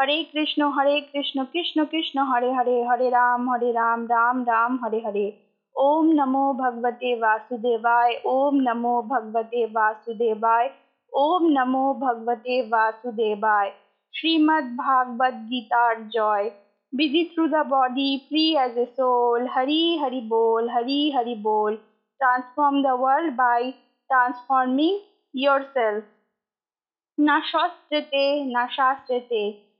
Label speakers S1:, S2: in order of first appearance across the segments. S1: हरे कृष्ण हरे कृष्ण कृष्ण कृष्ण हरे हरे हरे राम हरे राम राम राम हरे हरे ओम नमो भगवते वासुदेवाय ओम नमो भगवते वासुदेवाय ओम नमो भगवते वासुदेवाय Shrimad Bhagavad Gita joy busy through the body free as a soul Hari Hari बोल हरी हरि बोल transform the world by transforming yourself न शास्त्र न शास्त्रते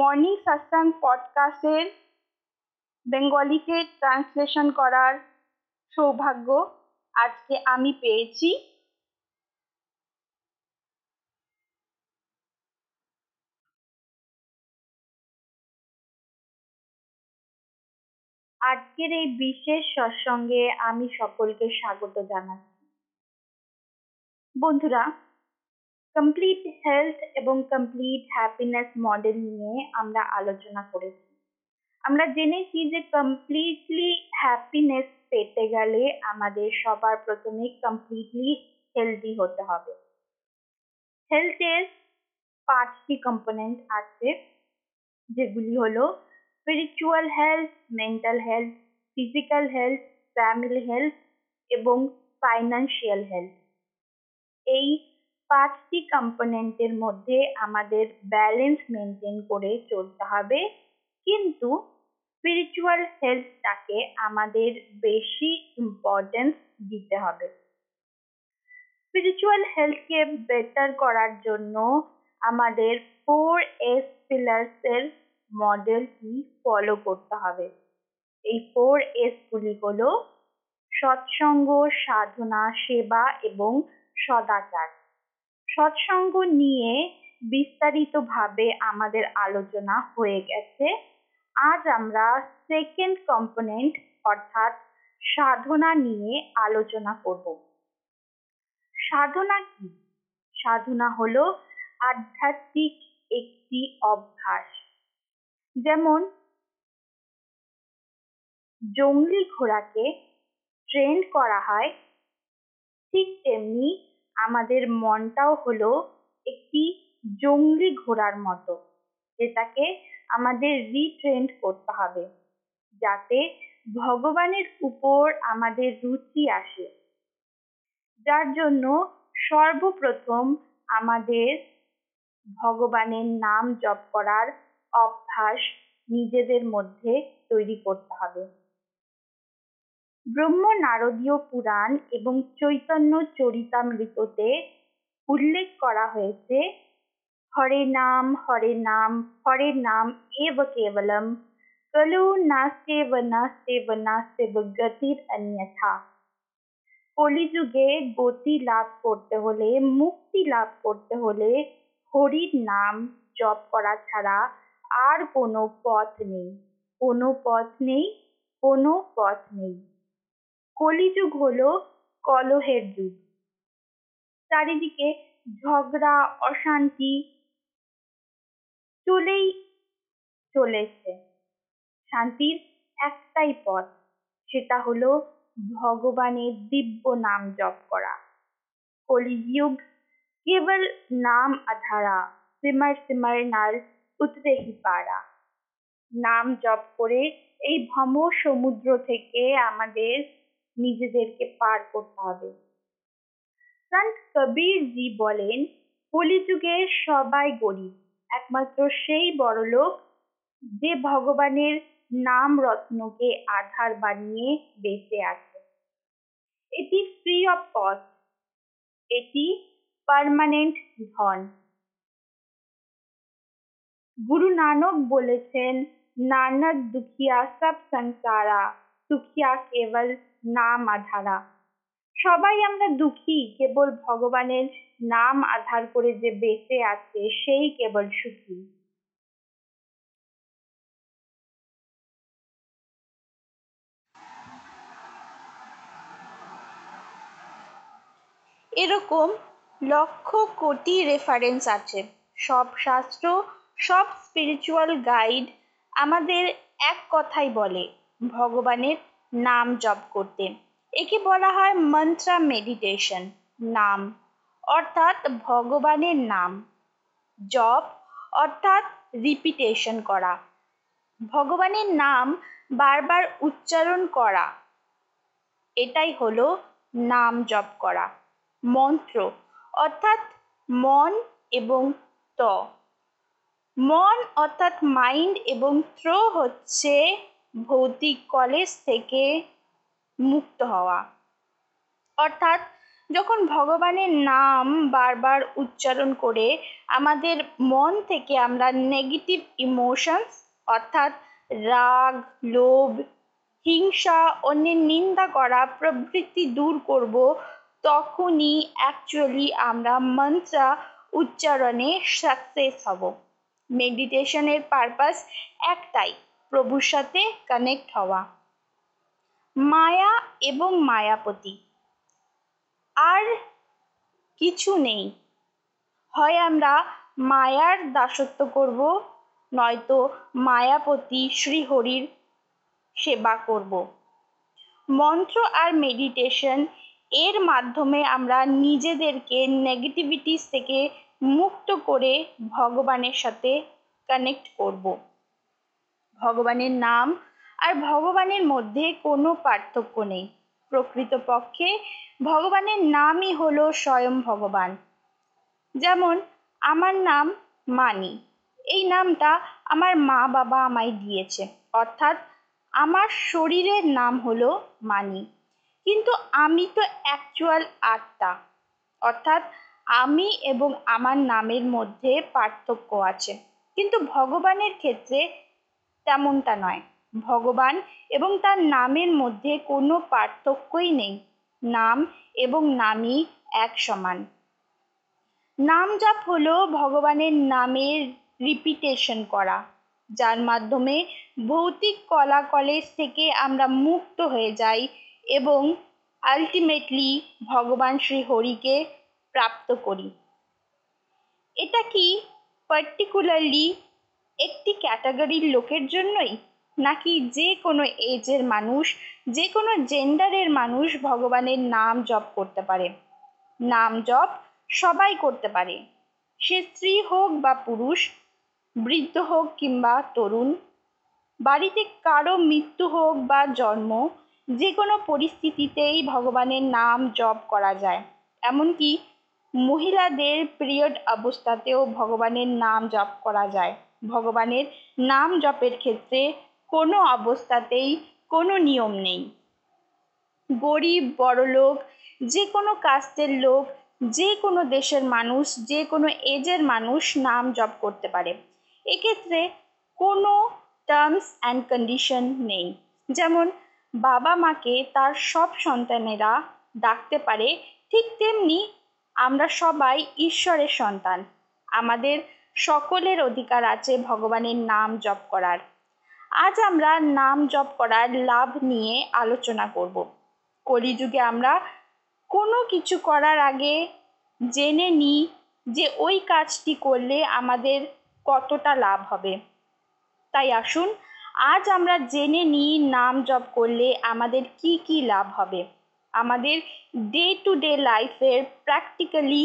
S1: মর্নিং সাসাং পডকাস্টের বেঙ্গলিতে ট্রান্সলেশন করার সৌভাগ্য আজকে আমি পেয়েছি আজকের এই বিশেষ সৎসঙ্গে আমি সকলকে স্বাগত জানাচ্ছি বন্ধুরা কমপ্লিট হেলথ এবং কমপ্লিট হ্যাপিনেস মডেল নিয়ে আমরা আলোচনা করেছি আমরা জেনেছি যে কমপ্লিটলি হ্যাপিনেস পেতে গেলে আমাদের সবার প্রথমে কমপ্লিটলি হেলদি হতে হবে হেলথের পাঁচটি কম্পোনেন্ট আছে যেগুলি হলো spiritual health mental health physical health family health এবং ফাইন্যান্সিয়াল হেলথ এই পাঁচটি কম্পোনেন্টের মধ্যে আমাদের ব্যালেন্স মেনটেন করে চলতে হবে কিন্তু স্পিরিচুয়াল হেলথটাকে আমাদের বেশি ইম্পর্টেন্স দিতে হবে স্পিরিচুয়াল হেলথকে বেটার করার জন্য আমাদের ফোর এস পিলার্স এর মডেলটি ফলো করতে হবে এই ফোর এস গুলি হল সৎসঙ্গ সাধনা সেবা এবং সদাচার সৎসঙ্গ নিয়ে বিস্তারিতভাবে আমাদের আলোচনা হয়ে গেছে আজ আমরা সেকেন্ড কম্পোনেন্ট অর্থাৎ সাধনা নিয়ে আলোচনা করব সাধনা কি সাধনা হলো আধ্যাত্মিক একটি অভ্যাস যেমন জঙ্গলি ঘোড়াকে ট্রেন করা হয় ঠিক তেমনি আমাদের মনটাও হলো একটি জংলি ঘোড়ার মতো যেটাকে আমাদের রিট্রেন্ড করতে হবে যাতে ভগবানের উপর আমাদের রুচি আসে যার জন্য সর্বপ্রথম আমাদের ভগবানের নাম জপ করার অভ্যাস নিজেদের মধ্যে তৈরি করতে হবে ব্রহ্ম নারদীয় পুরাণ এবং চৈতন্য চরিতামৃততে উল্লেখ করা হয়েছে হরে নাম হরে নাম হরে নাম এব কেবলম কলু নাস্তেব নাস্তেব নাস্তেব গতির অন্যথা কলিযুগে গতি লাভ করতে হলে মুক্তি লাভ করতে হলে হরির নাম জপ করা ছাড়া আর কোনো পথ নেই কোনো পথ নেই কোনো পথ নেই কলিযুগ হল কলহের যুগ চারিদিকে ঝগড়া অশান্তি চলেই চলেছে শান্তির একটাই পথ সেটা হলো ভগবানের দিব্য নাম জপ করা কলিযুগ কেবল নাম আধারা সিমার সিমার নাল উতরে হি পারা নাম জপ করে এই ভ্রম সমুদ্র থেকে আমাদের নিজেদেরকে পার করতে হবে সন্ত কবীরজি বলেন কলি যুগে সবাই গরিব একমাত্র সেই বড়লোক যে ভগবানের নাম রত্নকে আধার বানিয়ে বেঁচে আছে এটি ফ্রি অফ কস্ট এটি পার্মানেন্ট ধন গুরু নানক বলেছেন নানক দুখিয়া সব সংসারা সুখিয়া কেবল নাম আধারা সবাই আমরা দুঃখী কেবল ভগবানের নাম আধার করে যে বেঁচে আছে সেই কেবল সুখী এরকম লক্ষ কোটি রেফারেন্স আছে সব শাস্ত্র সব স্পিরিচুয়াল গাইড আমাদের এক কথাই বলে ভগবানের নাম জপ করতে একে বলা হয় মন্ত্রা মেডিটেশন নাম অর্থাৎ ভগবানের নাম জপ অর্থাৎ রিপিটেশন করা ভগবানের নাম বারবার উচ্চারণ করা এটাই হলো নাম জপ করা মন্ত্র অর্থাৎ মন এবং ত মন অর্থাৎ মাইন্ড এবং থ্রো হচ্ছে ভৌতিক কলেজ থেকে মুক্ত হওয়া অর্থাৎ যখন ভগবানের নাম বারবার উচ্চারণ করে আমাদের মন থেকে আমরা নেগেটিভ ইমোশনস অর্থাৎ রাগ লোভ হিংসা অন্যের নিন্দা করা প্রবৃত্তি দূর করব তখনই অ্যাকচুয়ালি আমরা মন্ত্রা উচ্চারণে সাকসেস হব মেডিটেশনের পারপাস একটাই প্রভুর সাথে কানেক্ট হওয়া মায়া এবং মায়াপতি আর কিছু নেই হয় আমরা মায়ার দাসত্ব করব নয়তো মায়াপতি শ্রীহরির সেবা করব মন্ত্র আর মেডিটেশন এর মাধ্যমে আমরা নিজেদেরকে নেগেটিভিটিস থেকে মুক্ত করে ভগবানের সাথে কানেক্ট করব ভগবানের নাম আর ভগবানের মধ্যে কোনো পার্থক্য নেই প্রকৃতপক্ষে ভগবানের নামই হলো স্বয়ং ভগবান যেমন আমার নাম মানি এই নামটা আমার মা বাবা আমায় দিয়েছে অর্থাৎ আমার শরীরের নাম হলো মানি কিন্তু আমি তো অ্যাকচুয়াল আত্মা অর্থাৎ আমি এবং আমার নামের মধ্যে পার্থক্য আছে কিন্তু ভগবানের ক্ষেত্রে তেমনটা নয় ভগবান এবং তার নামের মধ্যে কোনো পার্থক্যই নেই নাম এবং নামই এক সমান নাম জপ হলো ভগবানের নামের রিপিটেশন করা যার মাধ্যমে ভৌতিক কলা কলেজ থেকে আমরা মুক্ত হয়ে যাই এবং আলটিমেটলি ভগবান শ্রী হরিকে প্রাপ্ত করি এটা কি পার্টিকুলারলি একটি ক্যাটাগরির লোকের জন্যই নাকি যে কোনো এজের মানুষ যে কোনো জেন্ডারের মানুষ ভগবানের নাম জপ করতে পারে নাম জপ সবাই করতে পারে সে স্ত্রী হোক বা পুরুষ বৃদ্ধ হোক কিংবা তরুণ বাড়িতে কারো মৃত্যু হোক বা জন্ম যে কোনো পরিস্থিতিতেই ভগবানের নাম জপ করা যায় এমনকি মহিলাদের পিরিয়ড অবস্থাতেও ভগবানের নাম জপ করা যায় ভগবানের নাম জপের ক্ষেত্রে কোনো অবস্থাতেই কোনো নিয়ম নেই গরিব বড়লোক যে কোনো কাস্টের লোক যে কোনো দেশের মানুষ যে কোনো এজের মানুষ নাম জপ করতে পারে এক্ষেত্রে কোনো টার্মস অ্যান্ড কন্ডিশন নেই যেমন বাবা মাকে তার সব সন্তানেরা ডাকতে পারে ঠিক তেমনি আমরা সবাই ঈশ্বরের সন্তান আমাদের সকলের অধিকার আছে ভগবানের নাম জপ করার আজ আমরা নাম জপ করার লাভ নিয়ে আলোচনা করব কলিযুগে আমরা কোনো কিছু করার আগে জেনে নিই যে ওই কাজটি করলে আমাদের কতটা লাভ হবে তাই আসুন আজ আমরা জেনে নিই নাম জপ করলে আমাদের কি কি লাভ হবে আমাদের ডে টু ডে লাইফের প্র্যাকটিক্যালি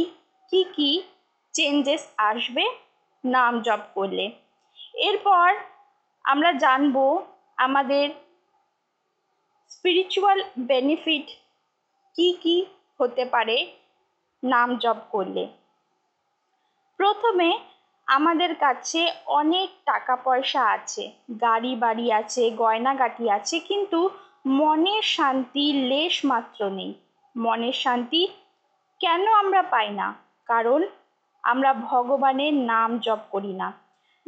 S1: কি কি চেঞ্জেস আসবে নাম জপ করলে এরপর আমরা জানব আমাদের স্পিরিচুয়াল বেনিফিট কি কি হতে পারে নাম জপ করলে প্রথমে আমাদের কাছে অনেক টাকা পয়সা আছে গাড়ি বাড়ি আছে গয়নাগাটি আছে কিন্তু মনের শান্তি লেশ মাত্র নেই মনের শান্তি কেন আমরা পাই না কারণ আমরা ভগবানের নাম জপ করি না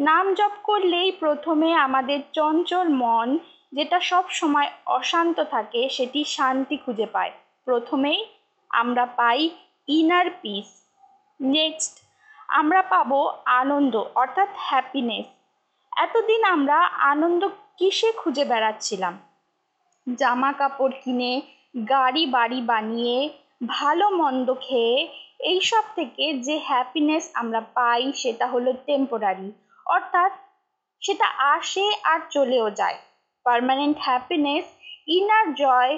S1: নাম জপ করলেই প্রথমে আমাদের চঞ্চল মন যেটা সব সময় অশান্ত থাকে সেটি শান্তি খুঁজে পায় প্রথমেই আমরা পাই ইনার পিস নেক্সট আমরা পাবো আনন্দ অর্থাৎ হ্যাপিনেস এতদিন আমরা আনন্দ কিসে খুঁজে বেড়াচ্ছিলাম জামা কাপড় কিনে গাড়ি বাড়ি বানিয়ে ভালো মন্দ খেয়ে এই সব থেকে যে হ্যাপিনেস আমরা পাই সেটা হলো টেম্পোরারি অর্থাৎ সেটা আসে আর চলেও যায় permanent happiness inner joy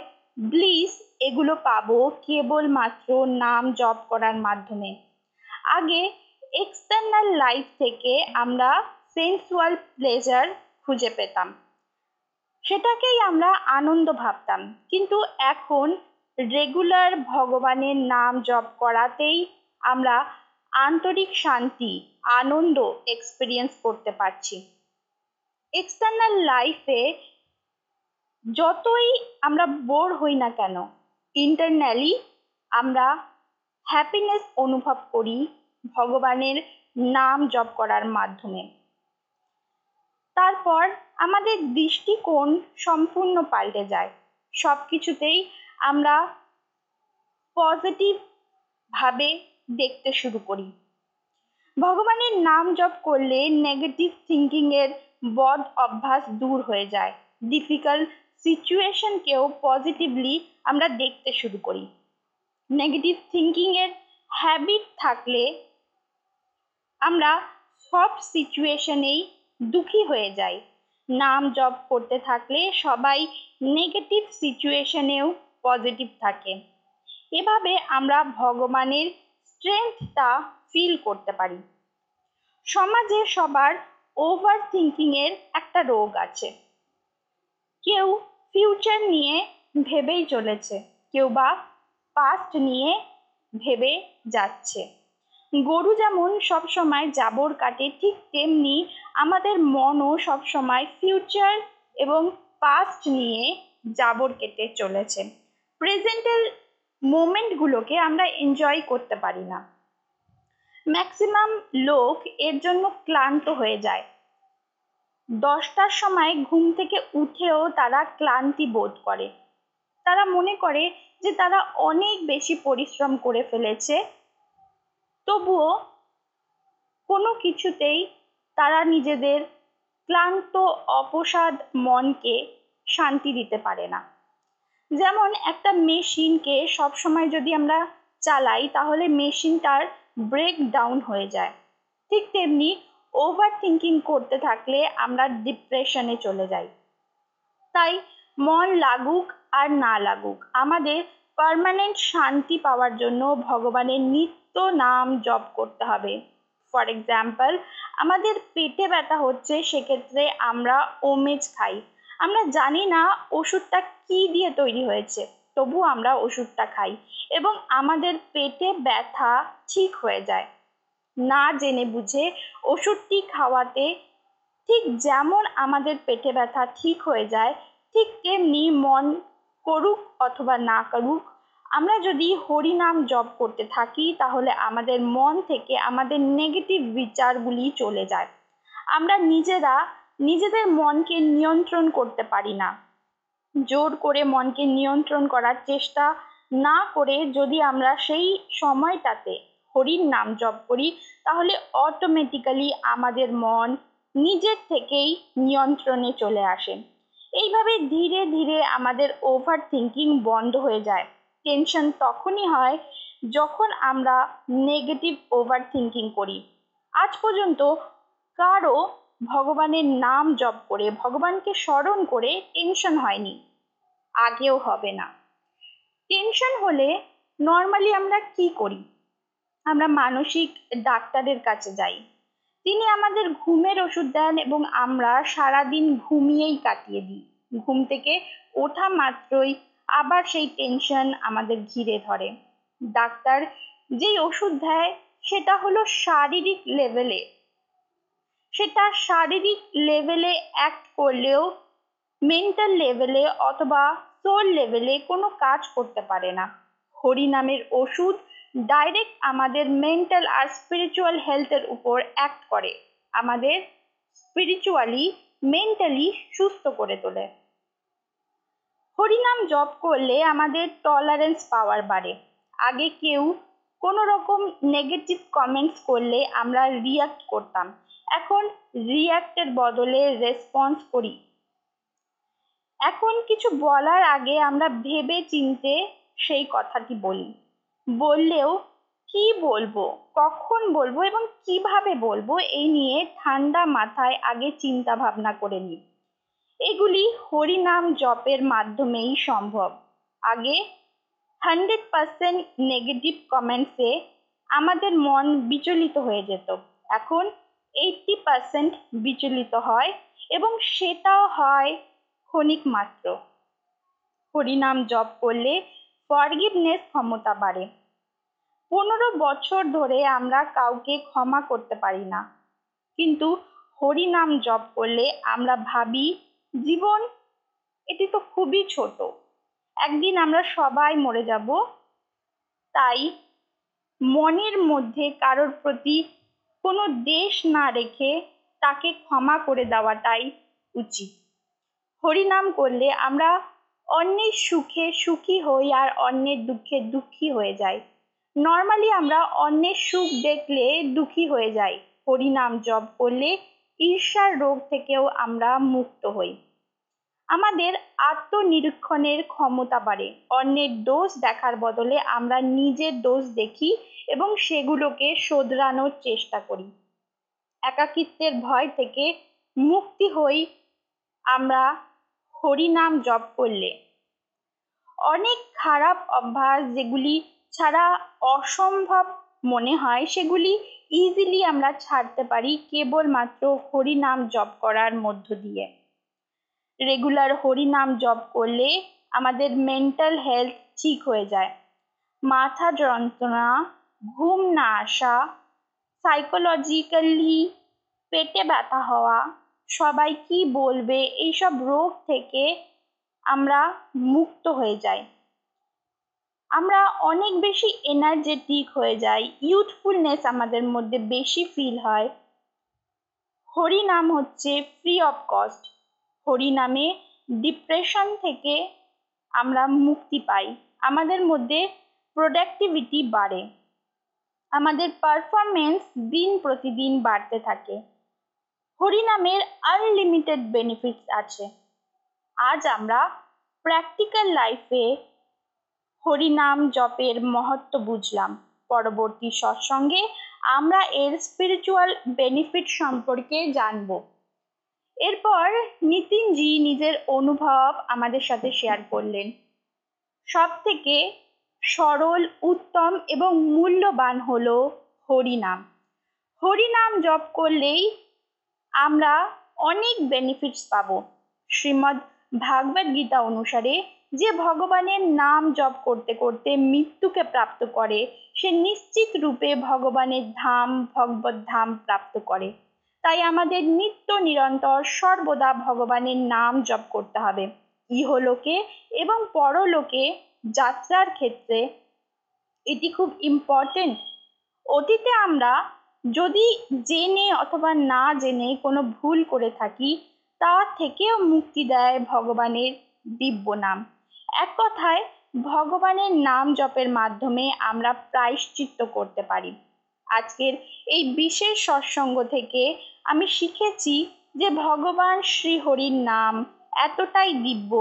S1: bliss এগুলো পাবো কেবলমাত্র নাম জব করার মাধ্যমে আগে এক্সটার্নাল লাইফ থেকে আমরা সেন্সুয়াল প্লেজার খুঁজে পেতাম সেটাকেই আমরা আনন্দ ভাবতাম কিন্তু এখন রেগুলার ভগবানের নাম জপ করাতেই আমরা আন্তরিক শান্তি আনন্দ এক্সপিরিয়েন্স করতে পারছি এক্সটার্নাল লাইফে যতই আমরা বোর হই না কেন ইন্টারনালি আমরা হ্যাপিনেস অনুভব করি ভগবানের নাম জপ করার মাধ্যমে তারপর আমাদের দৃষ্টিকোণ সম্পূর্ণ পাল্টে যায় সব কিছুতেই আমরা পজিটিভভাবে দেখতে শুরু করি ভগবানের নাম জপ করলে নেগেটিভ থিঙ্কিংয়ের বদ অভ্যাস দূর হয়ে যায় ডিফিকাল্ট সিচুয়েশনকেও পজিটিভলি আমরা দেখতে শুরু করি নেগেটিভ থিঙ্কিংয়ের হ্যাবিট থাকলে আমরা সব সিচুয়েশনেই দুঃখী হয়ে যাই নাম জপ করতে থাকলে সবাই নেগেটিভ সিচুয়েশনেও পজিটিভ থাকে এভাবে আমরা ভগবানের স্ট্রেংথটা ফিল করতে পারি সমাজে সবার ওভার থিঙ্কিংয়ের একটা রোগ আছে কেউ ফিউচার নিয়ে ভেবেই চলেছে কেউ বা পাস্ট নিয়ে ভেবে যাচ্ছে গরু যেমন সবসময় জাবর কাটে ঠিক তেমনি আমাদের মনও সবসময় ফিউচার এবং পাস্ট নিয়ে জাবর কেটে চলেছে প্রেজেন্টের মোমেন্টগুলোকে আমরা এনজয় করতে পারি না ম্যাক্সিমাম লোক এর জন্য ক্লান্ত হয়ে যায় দশটার সময় ঘুম থেকে উঠেও তারা ক্লান্তি বোধ করে তারা মনে করে যে তারা অনেক বেশি পরিশ্রম করে ফেলেছে তবুও কোনো কিছুতেই তারা নিজেদের ক্লান্ত অপসাদ মনকে শান্তি দিতে পারে না যেমন একটা মেশিনকে সবসময় যদি আমরা চালাই তাহলে মেশিনটার ব্রেক ডাউন হয়ে যায় ঠিক তেমনি ওভার থিঙ্কিং করতে থাকলে আমরা ডিপ্রেশনে চলে যাই তাই মন লাগুক আর না লাগুক আমাদের পারমানেন্ট শান্তি পাওয়ার জন্য ভগবানের নিত্য নাম জপ করতে হবে ফর এক্সাম্পল আমাদের পেটে ব্যথা হচ্ছে সেক্ষেত্রে আমরা ওমেজ খাই আমরা জানি না ওষুধটা কি দিয়ে তৈরি হয়েছে তবু আমরা ওষুধটা খাই এবং আমাদের পেটে ব্যথা ঠিক হয়ে যায় না জেনে বুঝে ওষুধটি খাওয়াতে ঠিক যেমন আমাদের পেটে ব্যথা ঠিক হয়ে যায় ঠিক তেমনি মন করুক অথবা না করুক আমরা যদি হরিনাম জপ করতে থাকি তাহলে আমাদের মন থেকে আমাদের নেগেটিভ বিচারগুলি চলে যায় আমরা নিজেরা নিজেদের মনকে নিয়ন্ত্রণ করতে পারি না জোর করে মনকে নিয়ন্ত্রণ করার চেষ্টা না করে যদি আমরা সেই সময়টাতে হরির নাম জপ করি তাহলে অটোমেটিক্যালি আমাদের মন নিজের থেকেই নিয়ন্ত্রণে চলে আসে এইভাবে ধীরে ধীরে আমাদের ওভার থিঙ্কিং বন্ধ হয়ে যায় টেনশন তখনই হয় যখন আমরা নেগেটিভ ওভার থিঙ্কিং করি আজ পর্যন্ত কারো ভগবানের নাম জপ করে ভগবানকে স্মরণ করে টেনশন হয়নি আগেও হবে না টেনশন হলে নর্মালি আমরা কি করি আমরা মানসিক ডাক্তারের কাছে যাই তিনি আমাদের ঘুমের ওষুধ দেন এবং আমরা সারাদিন ঘুমিয়েই কাটিয়ে দিই ঘুম থেকে ওঠা মাত্রই আবার সেই টেনশন আমাদের ঘিরে ধরে ডাক্তার যেই ওষুধ দেয় সেটা হলো শারীরিক লেভেলে সেটা শারীরিক লেভেলে অ্যাক্ট করলেও মেন্টাল লেভেলে অথবা সোল লেভেলে কোনো কাজ করতে পারে না হরিনামের ওষুধ ডাইরেক্ট আমাদের মেন্টাল আর স্পিরিচুয়াল হেলথের উপর অ্যাক্ট করে আমাদের স্পিরিচুয়ালি মেন্টালি সুস্থ করে তোলে হরিনাম জপ করলে আমাদের টলারেন্স পাওয়ার বাড়ে আগে কেউ কোনো রকম নেগেটিভ কমেন্টস করলে আমরা রিয়াক্ট করতাম এখন রিয়্যাক্টের বদলে রেসপন্স করি এখন কিছু বলার আগে আমরা ভেবে চিনতে সেই কথাটি বলি বললেও কি বলবো কখন বলবো এবং কিভাবে বলবো এই নিয়ে ঠান্ডা মাথায় আগে চিন্তা ভাবনা করে নিই এগুলি হরিনাম জপের মাধ্যমেই সম্ভব আগে হান্ড্রেড পারসেন্ট নেগেটিভ কমেন্টসে আমাদের মন বিচলিত হয়ে যেত এখন এইট্টি পার্সেন্ট বিচলিত হয় এবং সেটাও হয় ক্ষণিক মাত্র হরিনাম জপ করলে ফরগিভনেস ক্ষমতা বাড়ে পনেরো বছর ধরে আমরা কাউকে ক্ষমা করতে পারি না কিন্তু হরিনাম জপ করলে আমরা ভাবি জীবন এটি তো খুবই ছোট একদিন আমরা সবাই মরে যাব তাই মনের মধ্যে কারোর প্রতি কোনো দেশ না রেখে তাকে ক্ষমা করে দেওয়াটাই উচিত হরিনাম করলে আমরা অন্যের সুখে সুখী হই আর অন্যের দুঃখে দুঃখী হয়ে যাই নর্মালি আমরা অন্যের সুখ দেখলে দুঃখী হয়ে যাই হরিনাম জপ করলে ঈর্ষার রোগ থেকেও আমরা মুক্ত হই আমাদের আত্মনিরীক্ষণের ক্ষমতা বাড়ে অন্যের দোষ দেখার বদলে আমরা নিজের দোষ দেখি এবং সেগুলোকে শোধরানোর চেষ্টা করি একাকিত্বের ভয় থেকে মুক্তি হই আমরা হরিনাম জপ করলে অনেক খারাপ অভ্যাস যেগুলি ছাড়া অসম্ভব মনে হয় সেগুলি ইজিলি আমরা ছাড়তে পারি কেবলমাত্র হরিনাম জপ করার মধ্য দিয়ে রেগুলার হরিনাম জপ করলে আমাদের মেন্টাল হেলথ ঠিক হয়ে যায় মাথা যন্ত্রণা ঘুম না আসা সাইকোলজিক্যালি পেটে ব্যথা হওয়া সবাই কি বলবে এইসব রোগ থেকে আমরা মুক্ত হয়ে যাই আমরা অনেক বেশি এনার্জেটিক হয়ে যাই ইউথফুলনেস আমাদের মধ্যে বেশি ফিল হয় হরি নাম হচ্ছে ফ্রি অফ কস্ট হরিনামে ডিপ্রেশন থেকে আমরা মুক্তি পাই আমাদের মধ্যে প্রোডাক্টিভিটি বাড়ে আমাদের পারফরমেন্স দিন প্রতিদিন বাড়তে থাকে হরিনামের আনলিমিটেড বেনিফিটস আছে আজ আমরা প্র্যাকটিক্যাল লাইফে হরিনাম জপের মহত্ব বুঝলাম পরবর্তী সৎসঙ্গে আমরা এর স্পিরিচুয়াল বেনিফিট সম্পর্কে জানবো এরপর নিতিনজি নিজের অনুভব আমাদের সাথে শেয়ার করলেন সব থেকে সরল উত্তম এবং মূল্যবান হল হরিনাম হরিনাম জপ করলেই আমরা অনেক বেনিফিটস পাব শ্রীমদ্ ভাগবত গীতা অনুসারে যে ভগবানের নাম জপ করতে করতে মৃত্যুকে প্রাপ্ত করে সে নিশ্চিত রূপে ভগবানের ধাম ভগবত ধাম প্রাপ্ত করে তাই আমাদের নিত্য নিরন্তর সর্বদা ভগবানের নাম জপ করতে হবে ইহলোকে এবং পরলোকে যাত্রার ক্ষেত্রে এটি খুব ইম্পর্টেন্ট অতীতে আমরা যদি জেনে অথবা না জেনে কোনো ভুল করে থাকি তা থেকেও মুক্তি দেয় ভগবানের দিব্য নাম এক কথায় ভগবানের নাম জপের মাধ্যমে আমরা প্রায়শ্চিত্ত করতে পারি আজকের এই বিশেষ সৎসঙ্গ থেকে আমি শিখেছি যে ভগবান শ্রীহরির নাম এতটাই দিব্য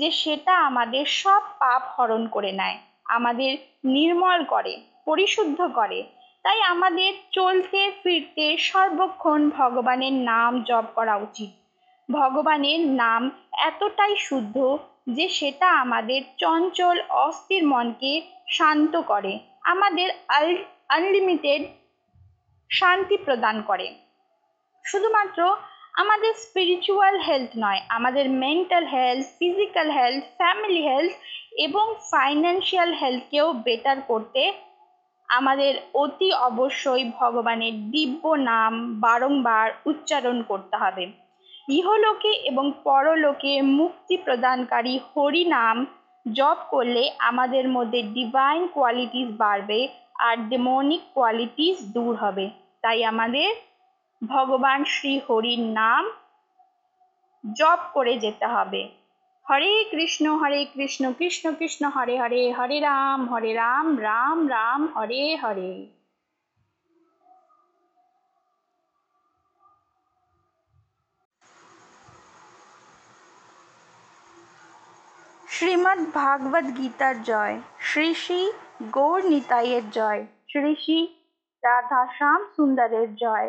S1: যে সেটা আমাদের সব পাপ হরণ করে নেয় আমাদের নির্মল করে পরিশুদ্ধ করে তাই আমাদের চলতে ফিরতে সর্বক্ষণ ভগবানের নাম জপ করা উচিত ভগবানের নাম এতটাই শুদ্ধ যে সেটা আমাদের চঞ্চল অস্থির মনকে শান্ত করে আমাদের আনলিমিটেড শান্তি প্রদান করে শুধুমাত্র আমাদের স্পিরিচুয়াল হেলথ নয় আমাদের mental health physical health family health এবং ফাইন্যান্সিয়াল হেলথকেও বেটার করতে আমাদের অতি অবশ্যই ভগবানের দিব্য নাম বারংবার উচ্চারণ করতে হবে ইহলোকে এবং পরলোকে মুক্তি প্রদানকারী হরি নাম জপ করলে আমাদের মধ্যে ডিভাইন কোয়ালিটিস বাড়বে আর ডেমোনিক কোয়ালিটিস দূর হবে তাই আমাদের ভগবান শ্রী হরির নাম জপ করে যেতে হবে হরে কৃষ্ণ হরে কৃষ্ণ কৃষ্ণ কৃষ্ণ হরে হরে হরে রাম হরে রাম রাম রাম হরে হরে শ্রীমদ্ ভাগবত গীতার জয় শ্রী শ্রী গৌর নিতাইয়ের জয় শ্রী শ্রী রাধা শ্যাম সুন্দরের জয়